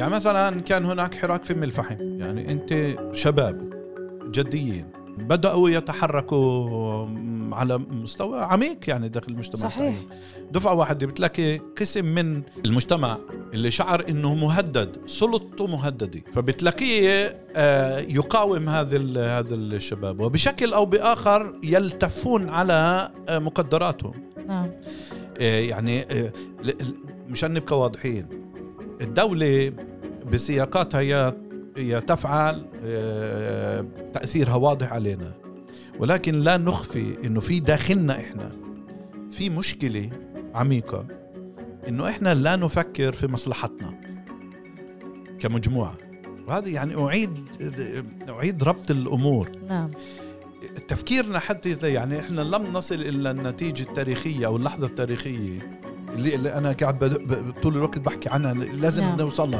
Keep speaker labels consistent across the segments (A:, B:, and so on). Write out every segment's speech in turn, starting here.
A: يعني مثلا كان هناك حراك في الفحم يعني أنت شباب جديين بدأوا يتحركوا على مستوى عميق يعني داخل المجتمع
B: صحيح.
A: دفعة واحدة بتلاقي قسم من المجتمع اللي شعر إنه مهدد سلطته مهددة. فبتلاقيه آه، يقاوم هذا هذا الشباب. وبشكل أو بآخر يلتفون على آه، مقدراتهم.
B: نعم.
A: آه، يعني مشان نبقى واضحين الدولة بسياقاتها هي هي تفعل تأثيرها واضح علينا. ولكن لا نخفي إنه في داخلنا إحنا في مشكلة عميقة إنه إحنا لا نفكر في مصلحتنا كمجموعة. وهذا يعني أعيد أعيد ربط الأمور.
B: نعم.
A: تفكيرنا حتى يعني إحنا لم نصل إلى النتيجة التاريخية أو اللحظة التاريخية اللي, اللي أنا قاعد طول الوقت بحكي عنها لازم نعم. نوصل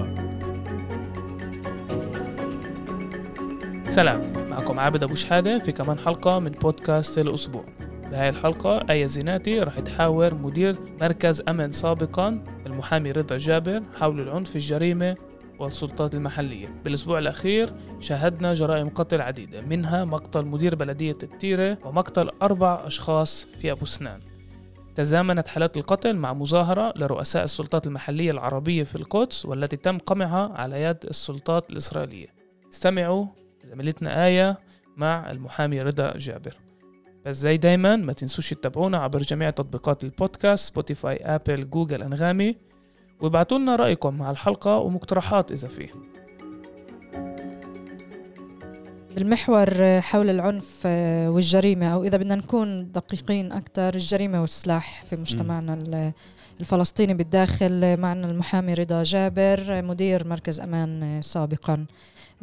C: سلام. معكم عابد أبو شحادة في كمان حلقة من بودكاست الأسبوع. بهاي الحلقة آية زيناتي رح تحاور مدير مركز أمن سابقا المحامي رضا جابر حول العنف الجريمة والسلطات المحلية. بالأسبوع الأخير شاهدنا جرائم قتل عديدة منها مقتل مدير بلدية الطيرة ومقتل أربع أشخاص في أبو سنان. تزامنت حالات القتل مع مظاهرة لرؤساء السلطات المحلية العربية في القدس والتي تم قمعها على يد السلطات الإسرائيلية. استمعوا زميلتنا آية مع المحامي رضا جابر. بس زي دايما ما تنسوش تتابعونا عبر جميع تطبيقات البودكاست Spotify Apple Google أنغامي وابعتوا لنا رأيكم مع الحلقة ومقترحات إذا فيه.
B: المحور حول العنف والجريمة أو إذا بدنا نكون دقيقين أكثر الجريمة والسلاح في مجتمعنا الفلسطيني بالداخل معنا المحامي رضا جابر مدير مركز أمان سابقا.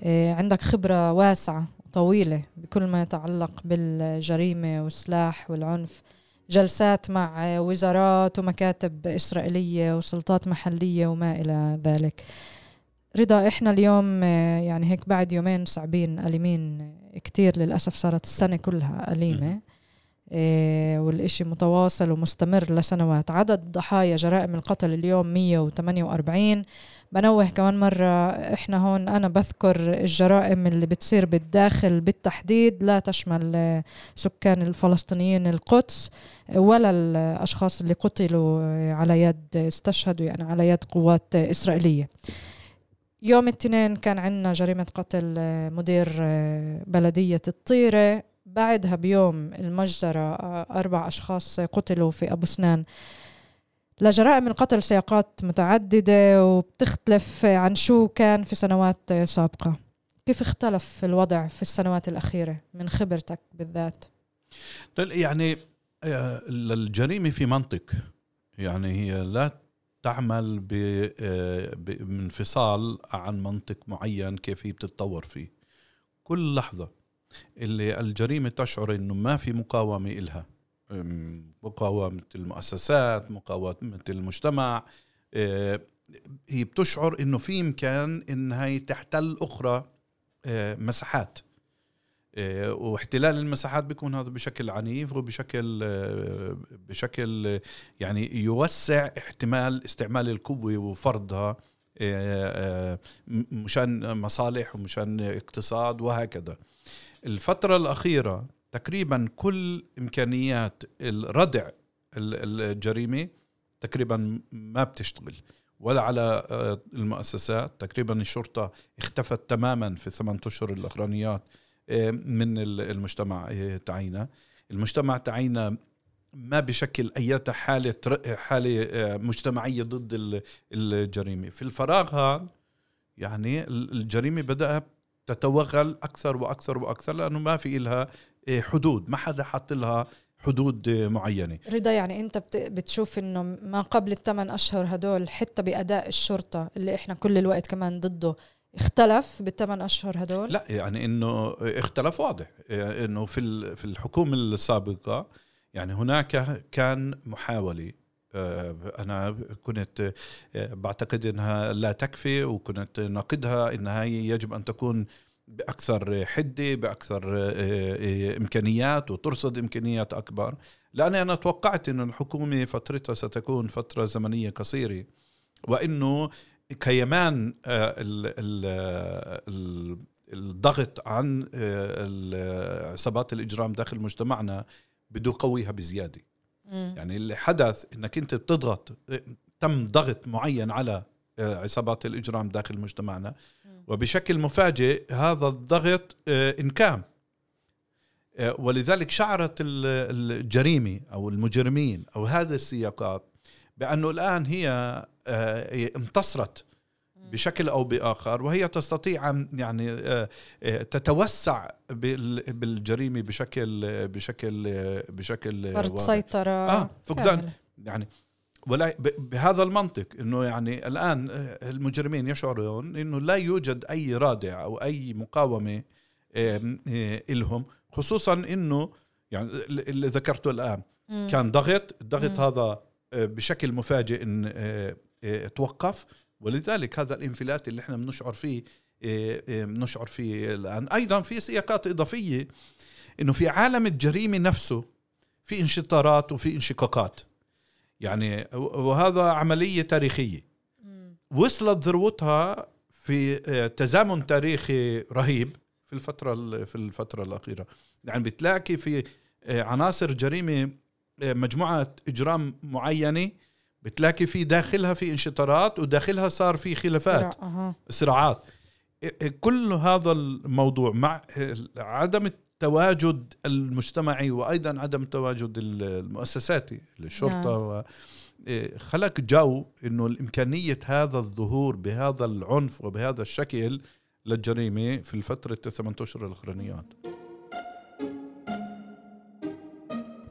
B: عندك خبرة واسعة طويلة بكل ما يتعلق بالجريمة والسلاح والعنف. جلسات مع وزارات ومكاتب إسرائيلية وسلطات محلية وما إلى ذلك. رضا إحنا اليوم آه، يعني هيك بعد يومين صعبين أليمين كتير للأسف صارت السنة كلها أليمة. إيه والإشي متواصل ومستمر لسنوات. عدد ضحايا جرائم القتل اليوم 148 بنوه كمان مرة إحنا هون أنا بذكر الجرائم اللي بتصير بالداخل بالتحديد لا تشمل سكان الفلسطينيين القدس ولا الأشخاص اللي قتلوا على يد استشهدوا يعني على يد قوات إسرائيلية. يوم الاثنين كان عندنا جريمة قتل مدير بلدية الطيرة. بعدها بيوم المجزرة أربع أشخاص قتلوا في أبو سنان. لجرائم القتل سياقات متعددة وبتختلف عن شو كان في سنوات سابقة. كيف اختلف الوضع في السنوات الأخيرة من خبرتك بالذات؟
A: يعني آه، الجريمة في منطق. يعني هي لا تعمل آه، بانفصال عن منطق معين كيف هي بتتطور فيه. كل لحظة اللي الجريمة تشعر إنه ما في مقاومة إلها. مقاومة المؤسسات مقاومة المجتمع. آه، هي بتشعر إنه في إمكان انها تحتل أخرى آه، مساحات. آه، واحتلال المساحات بيكون هذا بشكل عنيف وبشكل بشكل يعني يوسع احتمال استعمال القوة وفرضها مشان مصالح ومشان اقتصاد وهكذا. الفترة الأخيرة تقريبا كل إمكانيات الردع الجريمة تقريبا ما بتشتغل ولا على آه، المؤسسات. تقريبا الشرطة اختفت تماما في الثمان أشهر الأخرانيات آه، من المجتمع آه، تعينا المجتمع تعينا ما بشكل أي حالة حالة مجتمعية ضد الجريمة. في الفراغ هذا يعني الجريمة بدأت تتوغل أكثر وأكثر وأكثر لأنه ما في لها حدود. ما حدا حط لها حدود معينة.
B: رضا يعني أنت بتشوف إنه ما قبل الثمان أشهر هدول حتى بأداء الشرطة اللي إحنا كل الوقت كمان ضده اختلف بالثمان أشهر هدول؟
A: لا يعني إنه اختلف واضح يعني إنه في في الحكومة السابقة يعني هناك كان محاولة آه، أنا كنت آه، بعتقد إنها لا تكفي وكنت ناقدها إنها يجب أن تكون بأكثر حدة بأكثر آه، إمكانيات وترصد إمكانيات أكبر لأني أنا توقعت إنه الحكومة فترتها ستكون فترة زمنية قصيرة وإنه كيمان آه، ال- ال- ال- الضغط عن آه، عصابات الإجرام داخل مجتمعنا بده يقويها
B: بزيادة.
A: يعني اللي حدث إنك أنت بتضغط تم ضغط معين على آه، عصابات الإجرام داخل مجتمعنا. وبشكل مفاجئ هذا الضغط آه، إنكام آه، ولذلك شعرت ال- الجريمة أو المجرمين أو هذه السياقات بأنه الآن هي آه، انتصرت بشكل أو بآخر وهي تستطيع أن يعني آه، آه، تتوسع بال- بالجريمة بشكل بشكل بشكل
B: فرض. سيطرة
A: آه، فقدان. يعني ولا بهذا المنطق إنه يعني الآن المجرمين يشعرون إنه لا يوجد أي رادع أو أي مقاومة آه، لهم خصوصا إنه يعني اللي ذكرته الآن
B: مم.
A: كان ضغط الضغط. هذا آه، بشكل مفاجئ إن آه، توقف ولذلك هذا الانفلات اللي إحنا بنشعر فيه بنشعر فيه الآن أيضا في سياقات إضافية إنه في عالم الجريمة نفسه في انشطارات وفي انشقاقات يعني وهذا عملية تاريخية
B: مم.
A: وصلت ذروتها في آه، تزامن تاريخي رهيب في الفترة ال- في الفترة الأخيرة يعني بتلاقي في آه، عناصر جريمة آه، مجموعة إجرام معينة بتلاقي في داخلها في انشطارات وداخلها صار في خلافات. صراعات كل هذا الموضوع مع عدم التواجد المجتمعي وأيضا عدم التواجد المؤسساتي الشرطة
B: نعم.
A: و خلق جو إنه الإمكانية هذا الظهور بهذا العنف وبهذا الشكل للجريمة في الفترة الثمان اشهر الأخرانيات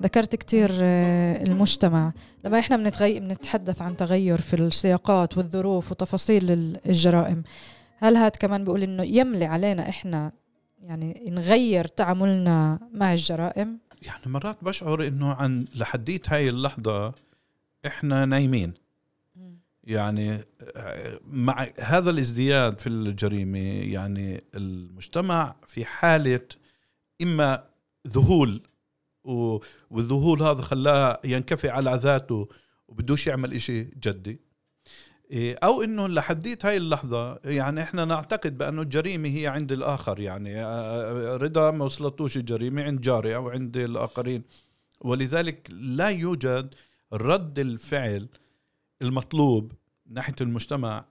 B: ذكرت كتير آه، المجتمع لما إحنا بنتغي... بنتحدث عن تغير في السياقات والظروف وتفاصيل ال- الجرائم هل هاد كمان بيقول إنه يملي علينا إحنا يعني نغير تعاملنا مع الجرائم؟
A: يعني مرات بشعر إنه عن لحديت هاي اللحظة إحنا نايمين. يعني مع هذا الازدياد في الجريمة يعني المجتمع في حالة إما ذهول والذهول هذا خلاه ينكفي على ذاته وبدوش يعمل إشي جدي. أو إنه لحديت هاي اللحظة يعني إحنا نعتقد بأنه الجريمة هي عند الآخر يعني آه، رضا ما وصلتوش الجريمة عند جاري أو عند الآخرين. ولذلك لا يوجد رد الفعل المطلوب ناحية المجتمع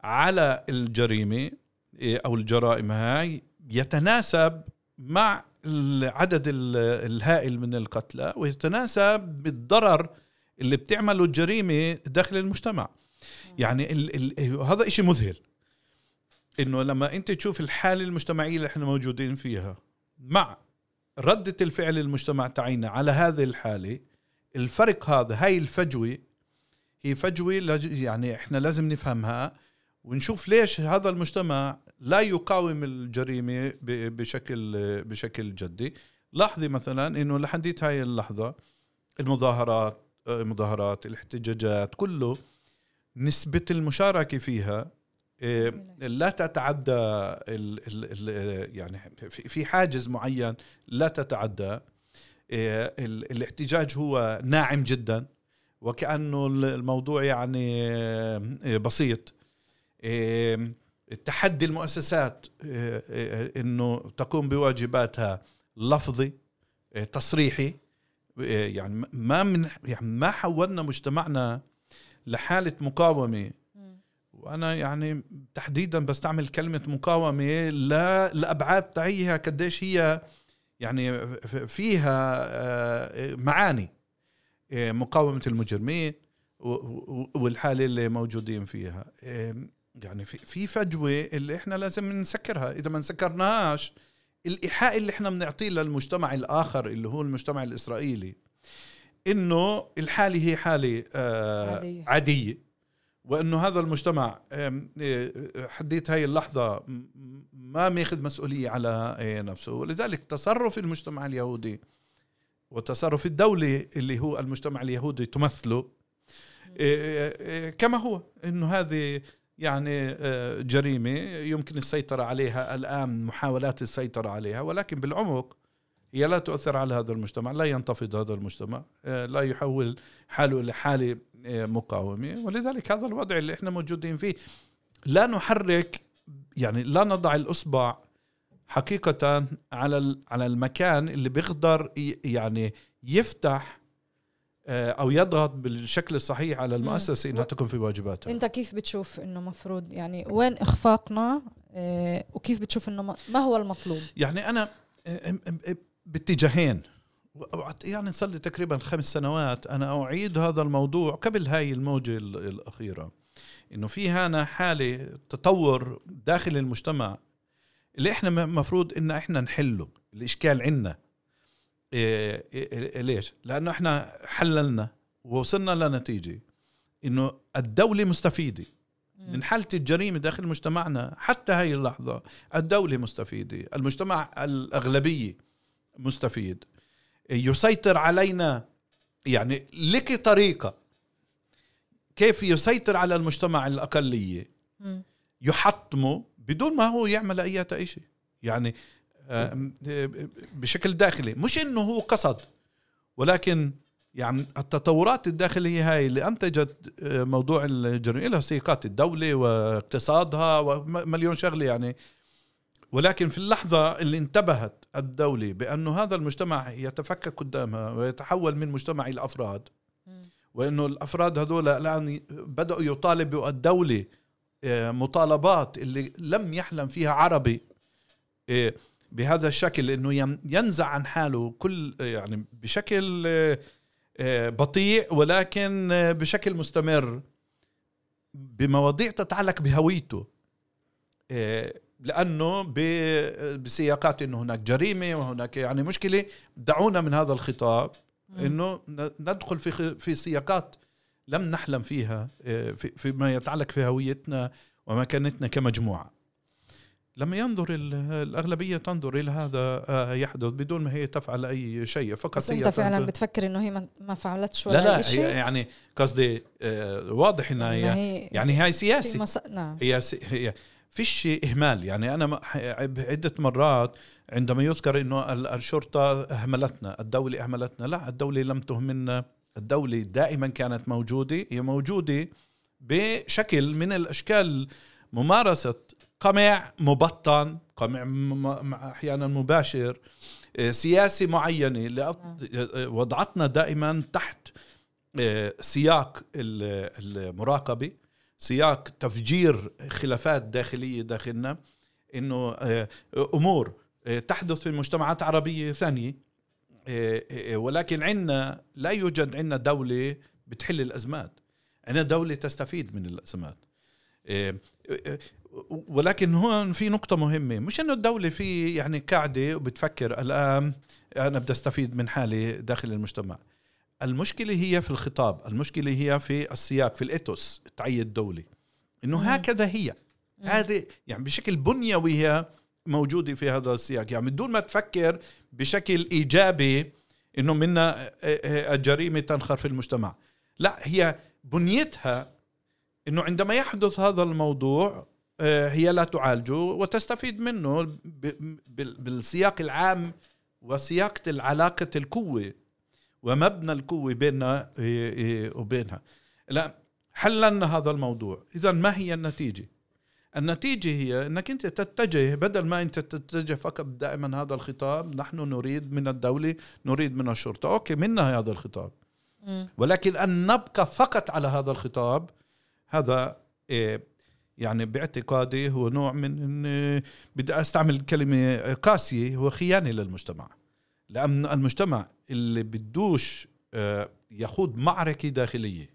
A: على الجريمة إيه، أو الجرائم هاي يتناسب مع العدد ال- الهائل من القتلى ويتناسب بالضرر اللي بتعمله الجريمة داخل المجتمع. يعني ال ال هذا إشي مذهل. إنه لما أنت تشوف الحالة المجتمعية اللي إحنا موجودين فيها مع ردة الفعل المجتمع تاعينا على هذه الحالة الفرق هذا هاي الفجوة هي فجوة لج- يعني إحنا لازم نفهمها ونشوف ليش هذا المجتمع لا يقاوم الجريمة ب- بشكل بشكل جدي. لاحظي مثلا إنه لحديت هاي اللحظة المظاهرات آه، المظاهرات الاحتجاجات كله نسبة المشاركة فيها آه، لا تتعدى ال ال ال يعني في حاجز معين لا تتعدى. ال- الاحتجاج هو ناعم جدا وكأنه الموضوع يعني آه، بسيط. تحدي المؤسسات إنه تقوم بواجباتها لفظي تصريحي. يعني ما من يعني ما حولنا مجتمعنا لحالة مقاومة. وأنا يعني تحديدا بستعمل كلمة مقاومة لا لأبعاد تاعيها قديش هي يعني فيها آه، معاني آه، مقاومة المجرمين والحالة اللي موجودين فيها. يعني في في فجوة اللي إحنا لازم نسكرها. إذا ما نسكرناهاش الإيحاء اللي إحنا بنعطيه للمجتمع الآخر اللي هو المجتمع الإسرائيلي إنه الحالة هي حالة آه
B: عادية.
A: عادية. وإنه هذا المجتمع آه، حديت هاي اللحظة ما ماخذ مسؤولية على آه، نفسه. ولذلك تصرف المجتمع اليهودي وتصرف الدولة اللي هو المجتمع اليهودي تمثله كما هو. إنه هذه يعني جريمة يمكن السيطرة عليها الآن محاولات السيطرة عليها. ولكن بالعمق هي لا تؤثر على هذا المجتمع لا ينتفض هذا المجتمع آه، لا يحول حاله لحالة آه، مقاومة. ولذلك هذا الوضع اللي إحنا موجودين فيه لا نحرك يعني لا نضع الإصبع حقيقة على على المكان اللي بيقدر يعني يفتح آه، أو يضغط بالشكل الصحيح على المؤسسة إنها تكون في واجباتها.
B: أنت كيف بتشوف إنه مفروض يعني وين إخفاقنا وكيف بتشوف إنه ما هو المطلوب؟
A: يعني أنا باتجاهين. يعني صار لي تقريبا خمس سنوات. أنا أعيد هذا الموضوع قبل هاي الموجة الأخيرة. إنه في هنا حالة تطور داخل المجتمع اللي إحنا مفروض إن إحنا نحله. الإشكال عندنا. إيه إيه ليش؟ لأنه إحنا حللنا. ووصلنا لنتيجة. إنه الدولة مستفيدة. من حالة الجريمة داخل مجتمعنا حتى هاي اللحظة الدولة مستفيدة. المجتمع الأغلبية مستفيد. يسيطر علينا يعني لك طريقة كيف يسيطر على المجتمع الأقلية. يحطمه بدون ما هو يعمل أي شيء. يعني بشكل داخلي. مش إنه هو قصد ولكن يعني التطورات الداخلية هاي اللي أنتجت آه، موضوع الجريمة لها سياقات الدولة واقتصادها ومليون شغلة يعني ولكن في اللحظة اللي انتبهت الدولة بأنه هذا المجتمع يتفكك قدامها ويتحول من مجتمع إلى أفراد. وإنه الأفراد هذول الآن بدأوا يطالبوا الدولة آه، مطالبات اللي لم يحلم فيها عربي آه، بهذا الشكل إنه ينزع عن حاله كل يعني بشكل آه، بطيء ولكن آه، بشكل مستمر بمواضيع تتعلق بهويته. آه، لأنه بسياقات إنه هناك جريمة وهناك يعني مشكلة. دعونا من هذا الخطاب إنه ندخل في في سياقات لم نحلم فيها فيما يتعلق في هويتنا ومكانتنا كمجموعة. لما ينظر الأغلبية تنظر إلى هذا آه، يحدث بدون ما هي تفعل أي شيء فقط
B: بس أنت فعلا بتفكر إنه هي ما فعلتش
A: ولا لا لا شيء؟ هي يعني قصدي آه، واضح إنها هي, هي يعني هاي سياسي. مص... نعم. هي هي فيش إهمال. يعني أنا عدة مرات عندما يذكر إنه الشرطة أهملتنا الدولة أهملتنا لا الدولة لم تهملنا. الدولة دائما كانت موجودة هي موجودة بشكل من الأشكال ممارسة قمع مبطن قمع أحيانا مباشر آه، سياسه معينة. نعم. وضعتنا دائما تحت آه، سياق المراقبة. سياق تفجير خلافات داخلية داخلنا إنه آه، أمور تحدث في مجتمعات عربية ثانية ولكن عندنا لا يوجد عندنا دولة بتحل الأزمات. عندنا دولة تستفيد من الأزمات. ولكن هون في نقطة مهمة. مش إنه الدولة في يعني قاعدة وبتفكر الآن أنا بدي أستفيد من حالي داخل المجتمع. المشكلة هي في الخطاب المشكلة هي في السياق في الإيتوس تعي الدولة إنه هكذا هي. هذه يعني بشكل بنيوي هي موجودة في هذا السياق. يعني بدون ما تفكر بشكل إيجابي إنه منا الجريمة تنخر في المجتمع. لا هي بنيتها إنه عندما يحدث هذا الموضوع آه، هي لا تعالجه وتستفيد منه بالسياق العام وسياقة العلاقة القوة. ومبنى القوة بيننا آه، آه، وبينها. لا حللنا هذا الموضوع. إذا ما هي النتيجة؟ النتيجة هي أنك أنت تتجه بدل ما أنت تتجه فقط دائما هذا الخطاب نحن نريد من الدولة نريد من الشرطة. أوكي منا هذا الخطاب. ولكن أن نبقى فقط على هذا الخطاب هذا يعني باعتقادي هو نوع من بدي أستعمل كلمة قاسية هو خيانة للمجتمع. لأن المجتمع اللي بدوش آه، يخوض معركة داخلية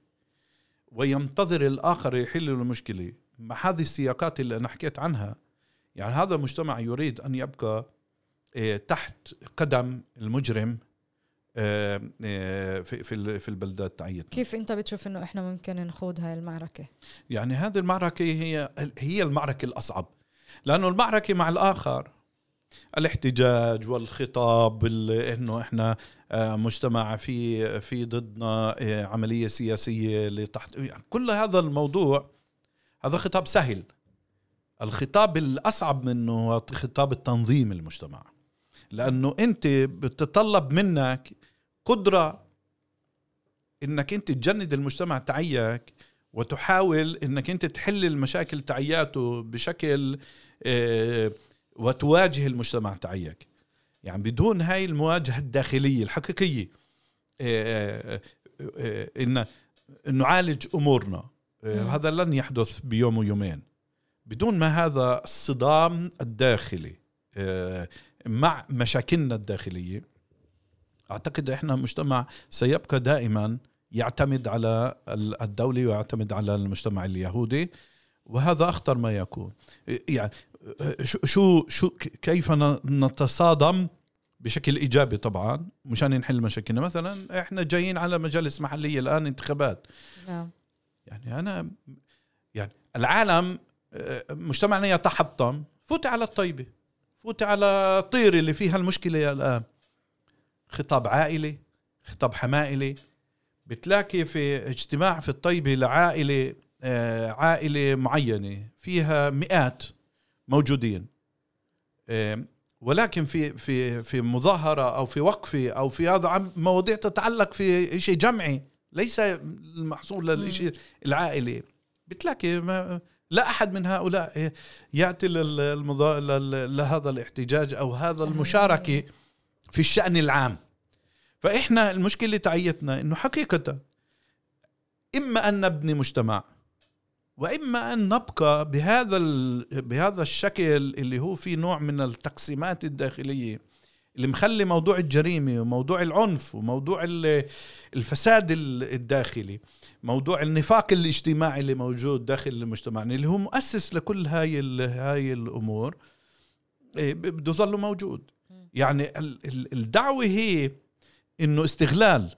A: وينتظر الآخر يحل له المشكلة مع هذه السياقات اللي أنا حكيت عنها يعني هذا المجتمع يريد أن يبقى آه، تحت قدم المجرم آه، في في في البلدات تاعيتنا
B: كيف أنت بتشوف إنه إحنا ممكن نخوض هاي المعركة؟
A: يعني هذه المعركة هي هي المعركة الأصعب لأنه المعركة مع الآخر الاحتجاج والخطاب إنه إحنا آه، مجتمع في في ضدنا عملية سياسية لتحت يعني كل هذا الموضوع هذا خطاب سهل. الخطاب الأصعب منه هو خطاب التنظيم المجتمع. لأنه أنت بتطلب منك قدرة إنك أنت تجند المجتمع تعيك وتحاول إنك أنت تحل المشاكل تعياته بشكل آه، وتواجه المجتمع تعيك يعني بدون هاي المواجهة الداخلية الحقيقية آه، آه، إن نعالج أمورنا. هذا لن يحدث بيوم ويومين. بدون ما هذا الصدام الداخلي مع مشاكلنا الداخلية أعتقد إحنا مجتمع سيبقى دائما يعتمد على الدولة ويعتمد على المجتمع اليهودي. وهذا أخطر ما يكون. يعني شو شو كيف نتصادم بشكل إيجابي طبعا مشان نحل مشاكلنا. مثلا إحنا جايين على مجالس محلية الآن انتخابات. نعم. يعني أنا يعني العالم مجتمعنا يتحطم. فوت على الطيبة. فوت على طير اللي فيها المشكلة الآن. خطاب عائلي خطاب حمائلي. بتلاقي في اجتماع في الطيبة لعائلة آه، عائلة معينة فيها مئات موجودين. ولكن في في في مظاهرة أو في وقفة أو في هذا مواضيع تتعلق في شيء جمعي ليس المحصول للشيء العائلي بتلاقي ما لا أحد من هؤلاء يأتي للمضا... لهذا الاحتجاج أو هذا المشاركة في الشأن العام. فإحنا المشكلة تعيتنا إنه حقيقة إما أن نبني مجتمع وإما أن نبقى بهذا بهذا الشكل اللي هو في نوع من التقسيمات الداخلية اللي مخلي موضوع الجريمة وموضوع العنف وموضوع الفساد الداخلي موضوع النفاق الاجتماعي اللي موجود داخل المجتمع اللي هو مؤسس لكل هاي هاي الأمور إيه، بده يظل موجود. يعني الدعوة هي إنه استغلال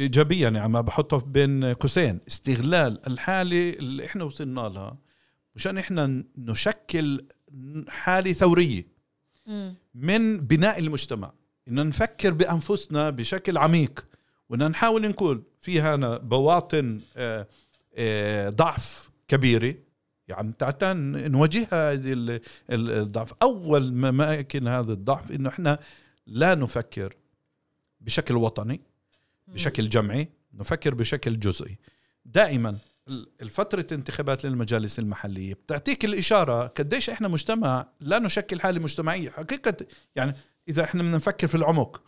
A: ايجابيا يعني ما بحطه بين قوسين استغلال الحالة اللي إحنا وصلنا لها مشان إحنا نشكل حالة ثورية من بناء المجتمع. ان نفكر بأنفسنا بشكل عميق وان نحاول نقول في هنا بواطن آه، آه، ضعف كبيرة. يعني تعال نواجهها هذه الضعف. أول ما ماكن هذا الضعف إنه إحنا لا نفكر بشكل وطني. بشكل جمعي نفكر بشكل جزئي. دائما الفترة انتخابات للمجالس المحلية بتعطيك الإشارة قديش إحنا مجتمع لا نشكل حالة مجتمعية. حقيقة يعني إذا إحنا بدنا نفكر في العمق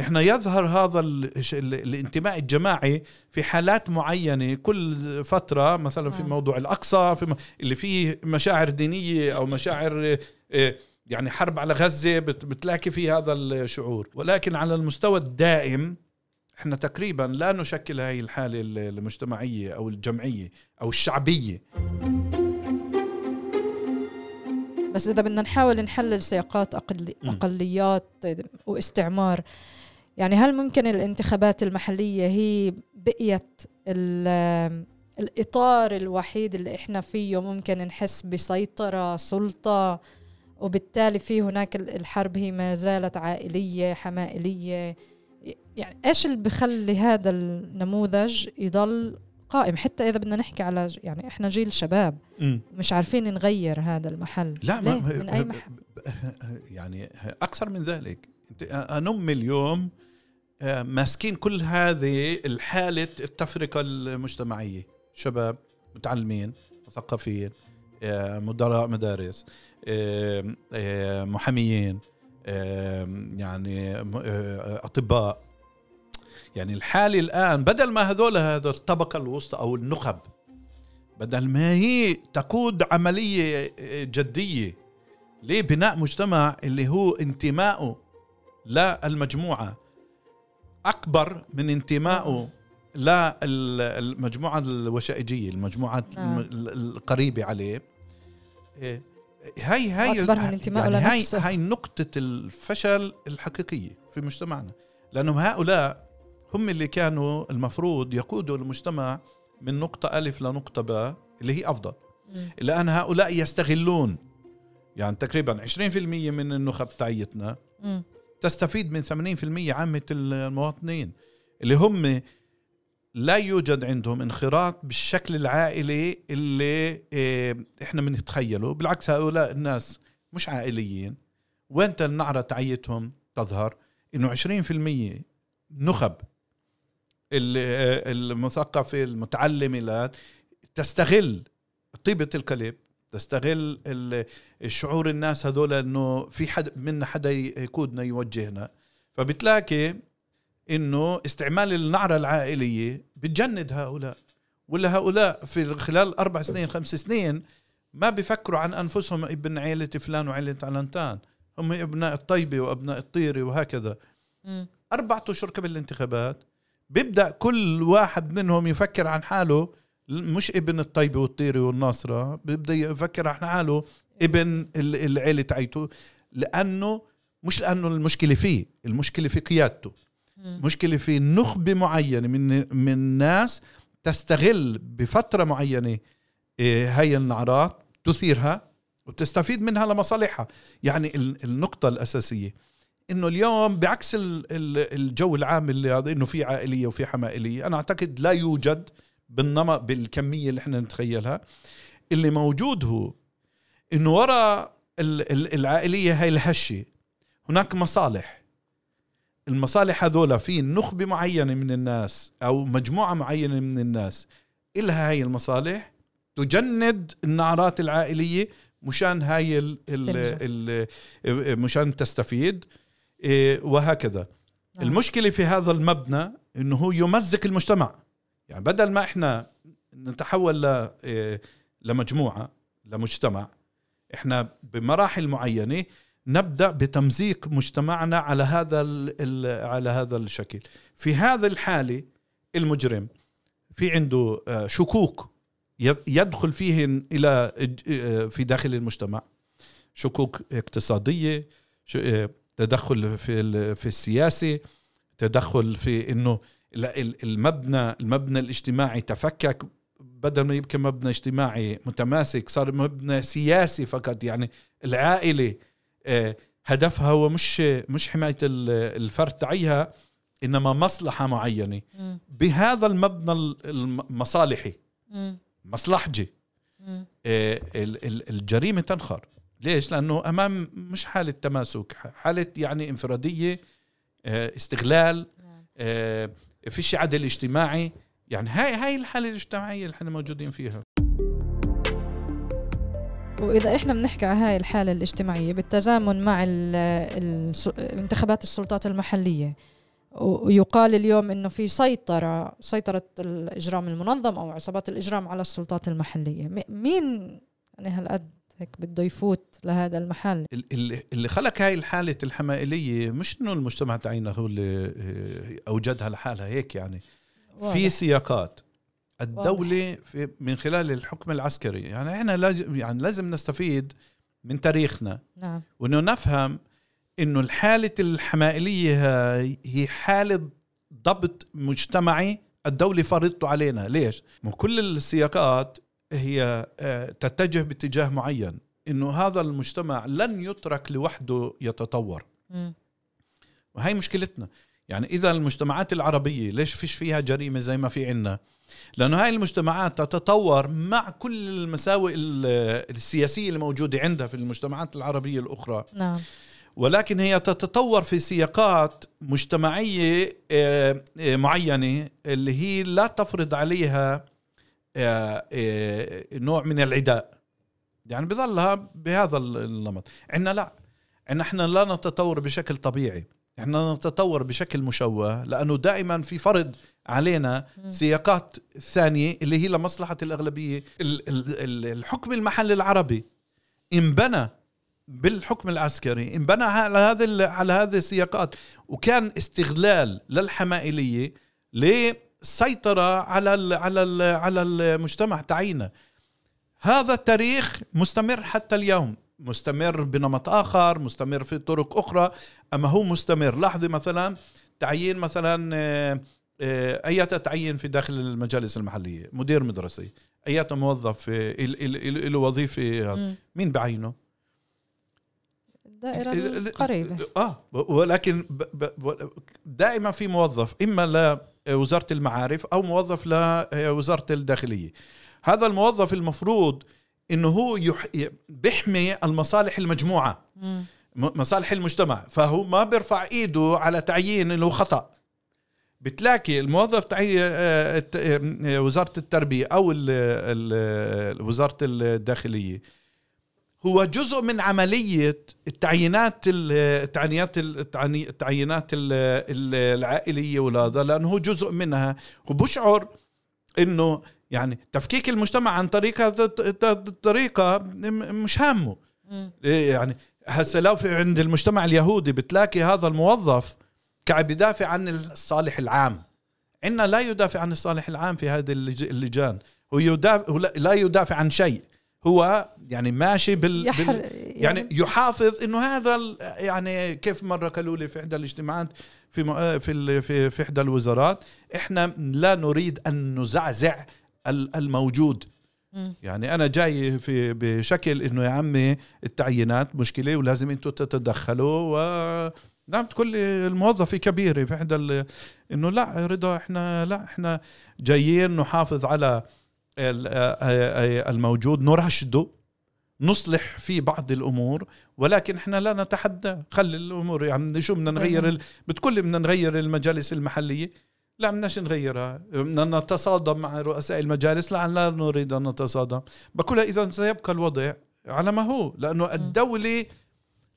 A: إحنا يظهر هذا الانتماء الجماعي في حالات معينة كل فترة مثلا في موضوع الأقصى في اللي فيه مشاعر دينية أو مشاعر آه، يعني حرب على غزة بتلاقي في هذا الشعور. ولكن على المستوى الدائم إحنا تقريبا لا نشكل هاي الحالة المجتمعية أو الجمعية أو الشعبية.
B: بس إذا بدنا نحاول نحلل سياقات أقل... أقليات واستعمار يعني هل ممكن الانتخابات المحلية هي بقيت الإطار الوحيد اللي إحنا فيه ممكن نحس بسيطرة سلطة وبالتالي في هناك الحرب هي ما زالت عائلية حمائلية؟ يعني إيش اللي بخلي هذا النموذج يضل قائم؟ حتى إذا بدنا نحكي على يعني إحنا جيل شباب م. مش عارفين نغير هذا المحل.
A: لا ما من أي محل؟ يعني أكثر من ذلك. أنا امي اليوم آه، ماسكين كل هذه الحالة التفرقة المجتمعية. شباب متعلمين مثقفين آه، مدراء مدارس محاميين. يعني آه، أطباء. يعني الحالة الآن بدل ما هذول هذا الطبقة الوسطى أو النخب بدل ما هي تقود عملية آه، جدية لبناء مجتمع اللي هو انتمائه للمجموعة أكبر من انتمائه للمجموعة الوشائجية المجموعة نعم. القريبة عليه. إيه، هاي هاي
B: أكبر من انتمائه
A: يعني هاي هاي نقطة الفشل الحقيقية في مجتمعنا لأنهم هؤلاء هم اللي كانوا المفروض يقودوا المجتمع من نقطة ألف لنقطة باء اللي هي أفضل. الآن هؤلاء يستغلون يعني تقريبا 20% من النخب تاعيتنا تستفيد من 80% عامة المواطنين اللي هم لا يوجد عندهم انخراط بالشكل العائلي اللي إيه، إحنا بنتخيله. بالعكس هؤلاء الناس مش عائليين. وين النعرة تاعيتهم تظهر إنه 20% نخب. ال- المثقفة المتعلمة تستغل طيبة القلب تستغل الشعور الناس هذول إنه في حد منا حدا يقودنا يوجهنا. فبتلاقي إنه استعمال النعرة العائلية بتجند هؤلاء. ولا هؤلاء في خلال أربع سنين خمس سنين ما بيفكروا عن أنفسهم ابن عيلة فلان وعيلة علنتان. هم أبناء الطيبة وأبناء الطيرة وهكذا.
B: مم.
A: أربعة أشهر قبل الانتخابات بيبدأ كل واحد منهم يفكر عن حاله. مش ابن الطيبة والطيرة والناصرة بيبدأ يفكر عن حاله ابن ال- العيلة تاعيته لأنه مش لأنه المشكلة فيه المشكلة في قيادته.
B: مم.
A: مشكلة في نخبة معينة من من ناس تستغل بفترة معينة إيه، هاي النعرات تثيرها وتستفيد منها لمصالحها. يعني ال- النقطة الأساسية إنه اليوم بعكس ال- ال- الجو العام اللي هذا إنه في عائلية وفي حمائلية أنا أعتقد لا يوجد بالنمط بالكمية اللي إحنا نتخيلها. اللي موجود هو إنه وراء ال- ال- العائلية هاي الهشة هناك مصالح. المصالح هذولا في نخبة معينة من الناس أو مجموعة معينة من الناس إلها هاي المصالح تجند النعرات العائلية مشان هاي ال ال
B: تنجح.
A: ال مشان تستفيد إيه، وهكذا
B: نعم.
A: المشكلة في هذا المبنى إنه هو يمزق المجتمع يعني بدل ما إحنا نتحول ل إيه، لمجموعة لمجتمع إحنا بمراحل معينة نبدأ بتمزيق مجتمعنا على هذا ال على هذا الشكل. في هذا الحاله المجرم في عنده آه، شكوك يد- يدخل فيهن إلى آه، في داخل المجتمع. شكوك اقتصادية آه، تدخل في في السياسة تدخل في إنه ال- ال- المبنى المبنى الاجتماعي تفكك. بدل ما يبقى مبنى اجتماعي متماسك صار مبنى سياسي فقط. يعني العائلة هدفها هو مش مش حماية ال- الفرد تاعيها إنما مصلحة
B: معينة.
A: بهذا المبنى المصالحي. مصلحجي. آه، ال- ال- الجريمة تنخر ليش لأنه أمام مش حالة تماسك حالة يعني انفرادية آه، استغلال
B: نعم.
A: آه، فيش عدل اجتماعي يعني هاي هاي الحالة الاجتماعية اللي إحنا موجودين فيها
B: وإذا إحنا بنحكي على هاي الحالة الاجتماعية بالتزامن مع انتخابات السلطات المحلية ويقال اليوم إنه في سيطرة سيطرة الإجرام المنظم أو عصابات الإجرام على السلطات المحلية. م- مين يعني هالقد هيك بده يفوت لهذا المحل؟
A: ال- ال- اللي خلق هاي الحالة الحمائلية مش إنه المجتمع تاعنا هو اللي آه، أوجدها لحالها هيك يعني. في
B: واضح.
A: سياقات. الدولة في من خلال الحكم العسكري. يعني إحنا لاج- يعني لازم نستفيد من تاريخنا.
B: نعم.
A: وإنه نفهم إنه الحالة الحمائلية هاي هي حالة ضبط مجتمعي الدولة فرضته علينا. ليش؟ مو كل السياقات هي آه، تتجه باتجاه معين. إنه هذا المجتمع لن يترك لوحده يتطور.
B: مم.
A: وهي مشكلتنا. يعني إذا المجتمعات العربية ليش فيش فيها جريمة زي ما في عنا؟ لأنه هاي المجتمعات تتطور مع كل المساوئ ال- السياسية الموجودة عندها في المجتمعات العربية الأخرى.
B: نعم.
A: ولكن هي تتطور في سياقات مجتمعية آه، آه، معينة اللي هي لا تفرض عليها آه، نوع من العداء. يعني بظلها بهذا النمط. عندنا لا. عندنا إحنا لا نتطور بشكل طبيعي. إحنا نتطور بشكل مشوه لأنه دائما في فرض علينا. سياقات ثانية اللي هي لمصلحة الأغلبية. ال- ال- ال- الحكم المحلي العربي انبنى بالحكم العسكري انبنى على هذه على هذه السياقات وكان استغلال للحمائلية للسيطره على ال على ال على المجتمع تاعينا هذا التاريخ مستمر حتى اليوم. مستمر بنمط آخر مستمر في طرق أخرى. أما هو مستمر لاحظي مثلا تعيين مثلا آه، آه، ايات تعيين في داخل المجالس المحلية مدير مدرسي ايات موظف آه، له وظيفة
B: مم.
A: مين بعينه؟
B: الدائرة
A: ال-
B: القريبة
A: آه ولكن ب- ب- دائما في موظف إما لوزاره المعارف أو موظف لوزاره الداخلية. هذا الموظف المفروض إنه هو يح... بيحمي المصالح
B: المجموعة.
A: م- مصالح المجتمع. فهو ما بيرفع إيده على تعيين اللي هو خطأ. بتلاقي الموظف تعي آه، الت- آه، وزارة التربية أو وزارة الداخلية هو جزء من عملية التعيينات ال- التعيينات التعيينات ال- ال- العائلية وهذا لأنه هو جزء منها. وبشعر إنه يعني تفكيك المجتمع عن طريق هذا الط- الطريقة م- مش هامه. إيه يعني هسه لو في عند المجتمع اليهودي بتلاقي هذا الموظف قاعد يدافع عن الصالح العام. عندنا لا يدافع عن الصالح العام في هذه اللج- اللجان. هو يدافع هو لا- يدافع عن شيء. هو يعني ماشي بال,
B: يحر
A: بال يعني يحافظ إنه هذا ال- يعني كيف مرة قالوا لي في إحدى الاجتماعات في م- في ال- في في إحدى الوزارات إحنا لا نريد أن نزعزع الموجود. يعني أنا جاي في بشكل إنه يا عمي التعيينات مشكلة ولازم أنتم تتدخلوا و نعم تقول لي الموظفة كبيرة في إحدى إنه لا رضا إحنا لا إحنا جايين نحافظ على ال- الموجود نرشده نصلح في بعض الأمور ولكن إحنا لا نتحدى. خلي الأمور يعني شو بدنا نغير ال... بتقول لي بدنا نغير المجالس المحلية؟ لا بدناش نغيرها. بدنا نتصادم مع رؤساء المجالس. لا لا نريد أن نتصادم. بقول إذا سيبقى الوضع على ما هو لأنه الدولة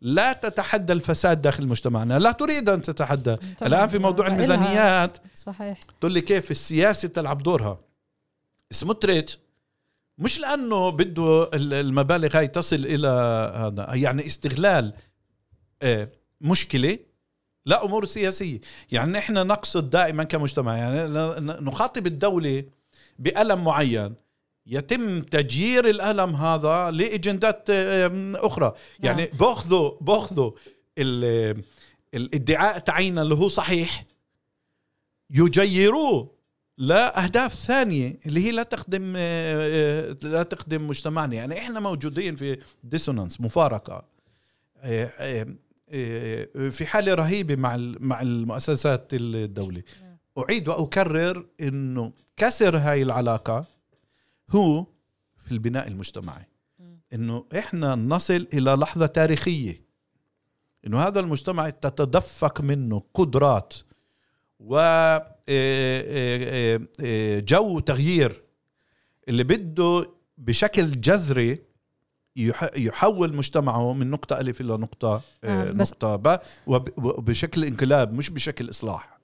A: لا تتحدى الفساد داخل مجتمعنا. لا تريد أن تتحدى. الآن في موضوع الميزانيات.
B: صحيح.
A: تقول لي كيف السياسة تلعب دورها؟ سموتريتش مش لأنه بده ال- المبالغ هاي تصل إلى هذا يعني استغلال آه، مشكلة. لا أمور سياسية. يعني إحنا نقصد دائما كمجتمع يعني نخاطب الدولة بألم معين. يتم تجيير الألم هذا لأجندات آه، أخرى. يعني باخذوا باخذوا ال- الادعاء تعينا اللي هو صحيح يجيروه لأهداف ثانية اللي هي لا تخدم آه، آه، لا تخدم مجتمعنا. يعني إحنا موجودين في ديسونانس مفارقة. آه، في حالة رهيبة مع مع المؤسسات الدولة أعيد وأكرر إنه كسر هاي العلاقة هو في البناء المجتمعي. إنه إحنا نصل إلى لحظة تاريخية. إنه هذا المجتمع تتدفق منه قدرات و آه، آه، آه، جو تغيير اللي بده بشكل جذري يحول مجتمعه من نقطة ألف إلى نقطة آه،
B: آه،
A: نقطة باء وب- وبشكل انقلاب مش بشكل إصلاح.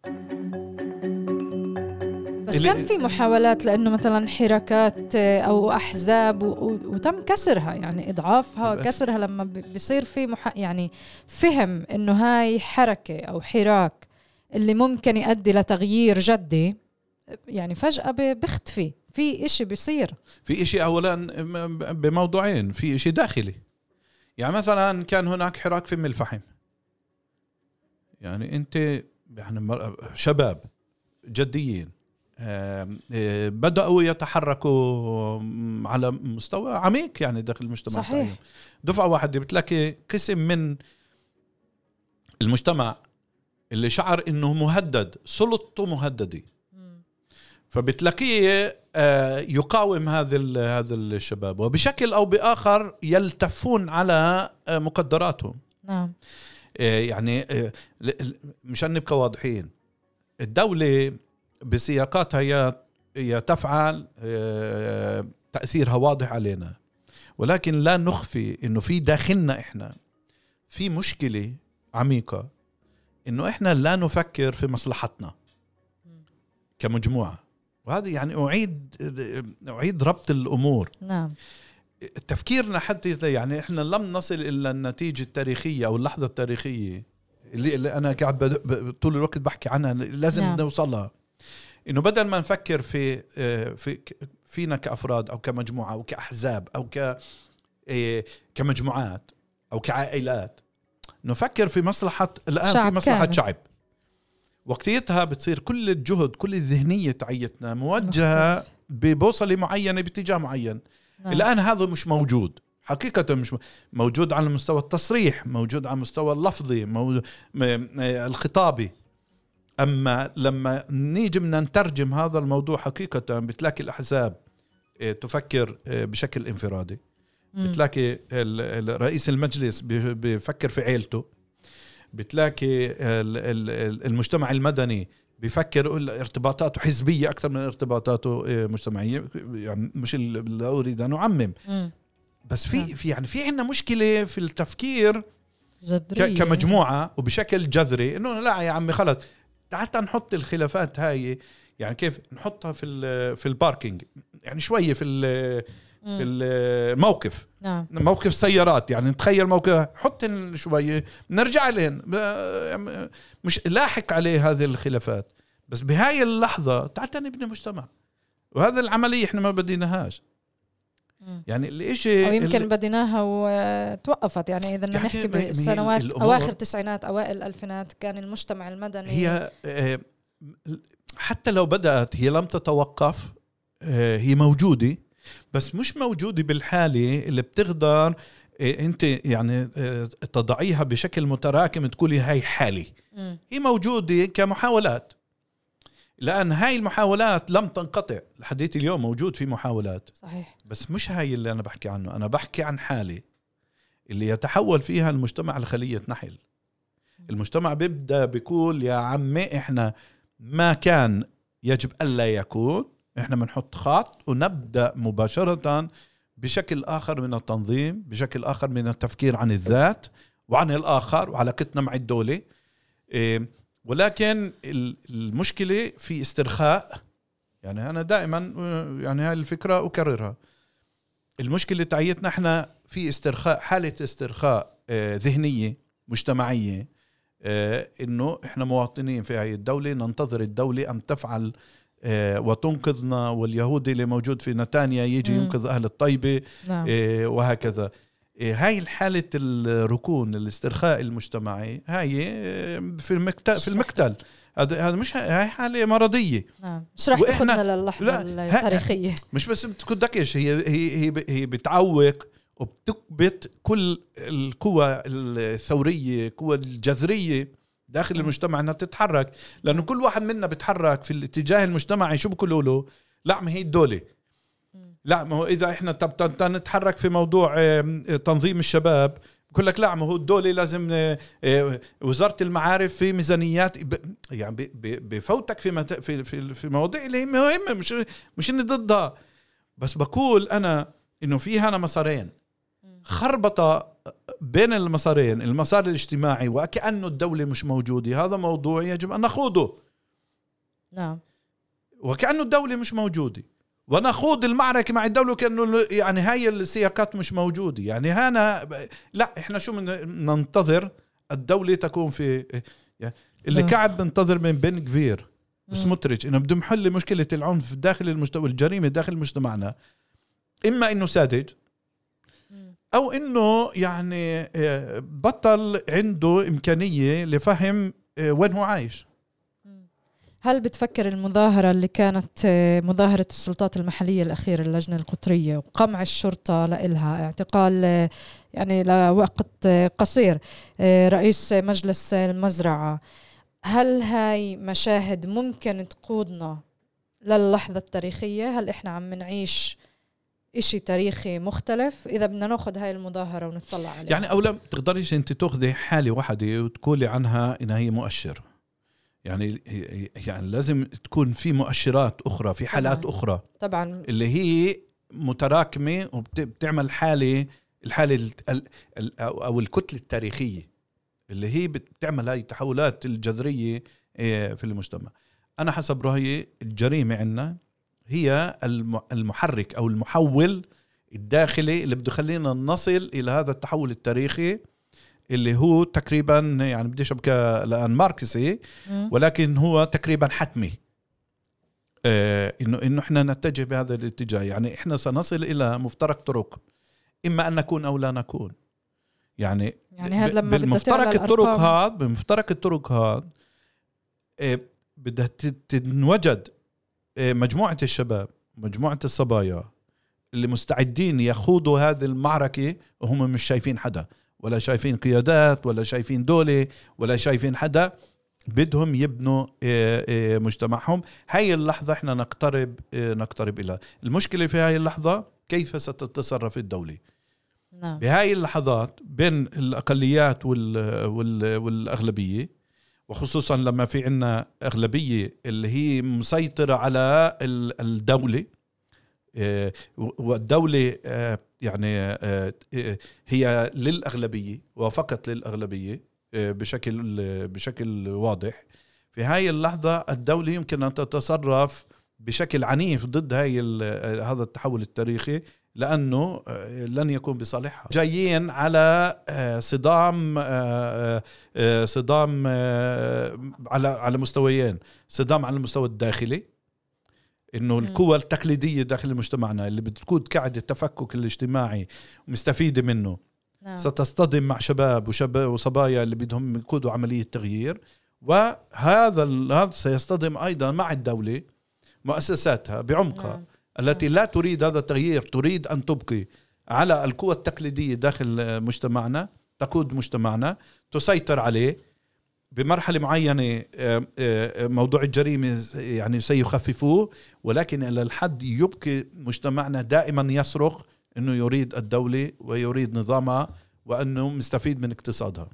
B: بس كان في محاولات لأنه مثلا حركات آه، أو أحزاب وتم كسرها يعني
A: إضعافها
B: كسرها لما ب- بيصير في مح... يعني فهم إنه هاي حركة أو حراك اللي ممكن يؤدي لتغيير جدي يعني فجأة بيختفي. في إشي بيصير.
A: في إشي أولا بموضوعين في إشي داخلي. يعني مثلا كان هناك حراك في أم الفحم يعني أنت يعني شباب جديين آه، بدأوا يتحركوا على مستوى عميق يعني داخل المجتمع
B: صحيح.
A: دفعة واحدة بتلاقي قسم من المجتمع اللي شعر إنه مهدد سلطته مهددة. فبتلاقيه آه، يقاوم هذا هذا الشباب. وبشكل أو بآخر يلتفون على آه، مقدراتهم.
B: نعم.
A: آه، يعني مشان نبقى واضحين الدولة بسياقاتها هي تفعل تأثيرها واضح علينا. ولكن لا نخفي إنه في داخلنا إحنا في مشكلة عميقة إنه إحنا لا نفكر في مصلحتنا كمجموعة. وهذا يعني أعيد أعيد ربط الأمور
B: نعم
A: تفكيرنا حتى يعني إحنا لم نصل إلى النتيجة التاريخية أو اللحظة التاريخية اللي, اللي أنا قاعد طول الوقت بحكي عنها لازم
B: نعم.
A: نوصلها إنه بدل ما نفكر في في فينا كأفراد أو كمجموعة أو كأحزاب أو ك آه، كمجموعات أو كعائلات نفكر في مصلحة
B: الآن
A: في مصلحة
B: كامل.
A: شعب وقتيتها بتصير كل الجهد كل الذهنية تاعيتنا
B: موجهة.
A: ببوصلة معينة باتجاه معين
B: نعم.
A: الآن هذا مش موجود حقيقة مش موجود على مستوى التصريح موجود على مستوى اللفظي مو... م... م- الخطابي أما لما نيجي بدنا نترجم هذا الموضوع حقيقة بتلاقي الأحزاب آه، تفكر آه، بشكل انفرادي. بتلاقي رئيس المجلس بيفكر في عيلته بتلاقي ال- ال- ال- المجتمع المدني بيفكر يقول ارتباطاته حزبية أكثر من ارتباطاته آه، مجتمعية يعني مش لا أريد أن أعمم
B: مم.
A: بس في
B: نعم.
A: في يعني في عندنا مشكلة في التفكير
B: جذرية
A: كمجموعة وبشكل جذري إنه لا يا عمي خلص تعال نحط الخلافات هاي يعني كيف نحطها في في الباركينج يعني شوية في في. الموقف.
B: نعم.
A: موقف سيارات يعني تخيل موقف حطن شوية نرجع لهن. ب- مش لاحق عليه هذه الخلافات. بس بهاي اللحظة تعال نبني مجتمع وهذا العملية إحنا ما بديناهاش. يعني الإشي
B: أو يمكن
A: ال-
B: بديناها وتوقفت. يعني إذا بدنا
A: يعني
B: نحكي بالسنوات أواخر التسعينات أوائل الألفينات كان المجتمع المدني
A: هي آه، حتى لو بدأت هي لم تتوقف آه، هي موجودة. بس مش موجودة بالحالة اللي بتقدر آه، أنت يعني آه، تضعيها بشكل متراكم تقولي هاي حالي. هي موجودة كمحاولات. لأن هاي المحاولات لم تنقطع. لحديت اليوم موجود في محاولات.
B: صحيح.
A: بس مش هاي اللي أنا بحكي عنه. أنا بحكي عن حالة اللي يتحول فيها المجتمع لخلية نحل. المجتمع بيبدأ بيقول يا عمي إحنا ما كان يجب ألا يكون. إحنا بنحط خط ونبدأ مباشرة بشكل آخر من التنظيم بشكل آخر من التفكير عن الذات وعن الآخر وعلاقتنا مع الدولة. إيه، ولكن ال- المشكلة في استرخاء. يعني أنا دائما يعني هاي الفكرة أكررها. المشكلة تاعيتنا إحنا في استرخاء حالة استرخاء آه، ذهنية مجتمعية. آه، إنه إحنا مواطنين في هاي الدولة ننتظر الدولة ان تفعل وتنقذنا واليهودي اللي موجود في نتانيا يجي
B: مم.
A: ينقذ أهل الطيبة
B: نعم.
A: إيه، وهكذا. إيه، هاي الحالة الركون الاسترخاء المجتمعي هاي في المكتل في المقتل. هذا مش هاي حالة مرضية.
B: نعم. مش رح تاخذنا للحظة
A: لا،
B: التاريخية.
A: مش بس بتكون هي هي هي هي بتعوق وبتكبت كل القوى الثورية القوى الجذرية. داخل المجتمع إنها تتحرك لأنه كل واحد منا بيتحرك في الاتجاه المجتمعي شو بيقولوا له؟ لا ما هي الدولة. لا ما هو إذا إحنا طب نتحرك في موضوع تنظيم الشباب بقول لك لا ما هو الدولة لازم آه، آه، وزارة المعارف في ميزانيات يعني بفوتك في في في في مواضيع اللي هي مهمة مش مش إني ضدها. بس بقول أنا إنه في هنا مسارين. خربطة بين المسارين المسار الاجتماعي وكأنه الدولة مش موجودة هذا موضوع يجب أن نخوضه
B: نعم
A: وكأنه الدولة مش موجودة ونخوض المعركة مع الدولة كأنه يعني هاي السياقات مش موجودة يعني هنا لا إحنا شو من ننتظر الدولة تكون في يعني اللي
B: نعم.
A: كعب بنتظر من بن كفير
B: مم.
A: سموتريتش إنه بدهم يحل مشكلة العنف داخل المجتمع والجريمة داخل مجتمعنا إما إنه ساذج. أو إنه يعني آه، بطل عنده إمكانية لفهم آه، وين هو عايش.
B: هل بتفكر المظاهرة اللي كانت آه، مظاهرة السلطات المحلية الأخيرة اللجنة القطرية وقمع الشرطة لإلها اعتقال يعني لوقت قصير رئيس مجلس المزرعة هل هاي مشاهد ممكن تقودنا للحظة التاريخية؟ هل إحنا عم نعيش إشي تاريخي مختلف إذا بدنا ناخذ هاي المظاهرة ونطلع عليها.
A: يعني اولا بتقدريش إنت تاخذي حالة واحدة وتقولي عنها انها هي مؤشر. يعني يعني لازم تكون في مؤشرات أخرى في حالات
B: طبعاً.
A: أخرى.
B: طبعا.
A: اللي هي متراكمة وبتعمل حالة الحالة ال- ال- ال- أو أو الكتلة التاريخية. اللي هي بتعمل هاي التحولات الجذرية إيه، في المجتمع. أنا حسب رأيي الجريمة عندنا هي الم- المحرك أو المحول الداخلي اللي بده يخلينا نصل إلى هذا التحول التاريخي اللي هو تقريبا يعني بديش ابقى الان ماركسي. ولكن هو تقريبا حتمي. آه انه إنه إحنا نتجه بهذا الاتجاه. يعني إحنا سنصل إلى مفترق طرق إما أن نكون أو لا نكون. يعني
B: يعني هذا لما تعلى
A: الطرق هذا بمفترق الطرق هذا آه، بدها تنوجد آه، مجموعة الشباب مجموعة الصبايا اللي مستعدين يخوضوا هذه المعركة وهم مش شايفين حدا. ولا شايفين قيادات ولا شايفين دولة ولا شايفين حدا. بدهم يبنوا آه، آه، مجتمعهم. هاي اللحظة إحنا نقترب نقترب إلى المشكلة في هاي اللحظة كيف ستتصرف الدولة؟
B: نعم.
A: بهاي اللحظات بين الأقليات وال وال والأغلبية وخصوصا لما في عنا أغلبية اللي هي مسيطرة على ال- الدولة. آه، والدولة آه، يعني آه، هي للأغلبية وفقط للأغلبية بشكل بشكل واضح. في هاي اللحظة الدولة يمكن أن تتصرف بشكل عنيف ضد هاي هذا التحول التاريخي لأنه آه، لن يكون بصالحها. جايين على آه، صدام آه، صدام على على مستويين. صدام على المستوى الداخلي
B: إنه.
A: القوى التقليدية داخل مجتمعنا اللي بتقود قاعدة التفكك الاجتماعي ومستفيده منه.
B: نعم.
A: ستصطدم مع شباب وشباب وصبايا اللي بدهم يقودوا عملية تغيير. وهذا هذا سيصطدم أيضا مع الدولة مؤسساتها بعمقها.
B: نعم.
A: التي لا تريد هذا التغيير تريد أن تبقي على القوى التقليدية داخل مجتمعنا تقود مجتمعنا تسيطر عليه. بمرحلة معينة آه، آه، موضوع الجريمة يعني سيخففوه ولكن إلى الحد يبقي مجتمعنا دائما يصرخ أنه يريد الدولة ويريد نظامها وأنه مستفيد من اقتصادها.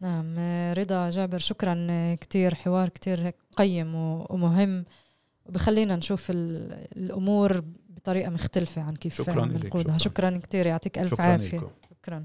B: نعم رضا جابر شكرا كتير حوار كتير قيم ومهم. وبخلينا نشوف ال- الأمور بطريقة مختلفة عن كيف
A: شكراً
B: بنقودها.
A: شكراً.
B: شكرا كتير يعطيك ألف
A: شكرا
B: عافية.
A: لكم.
B: شكرا.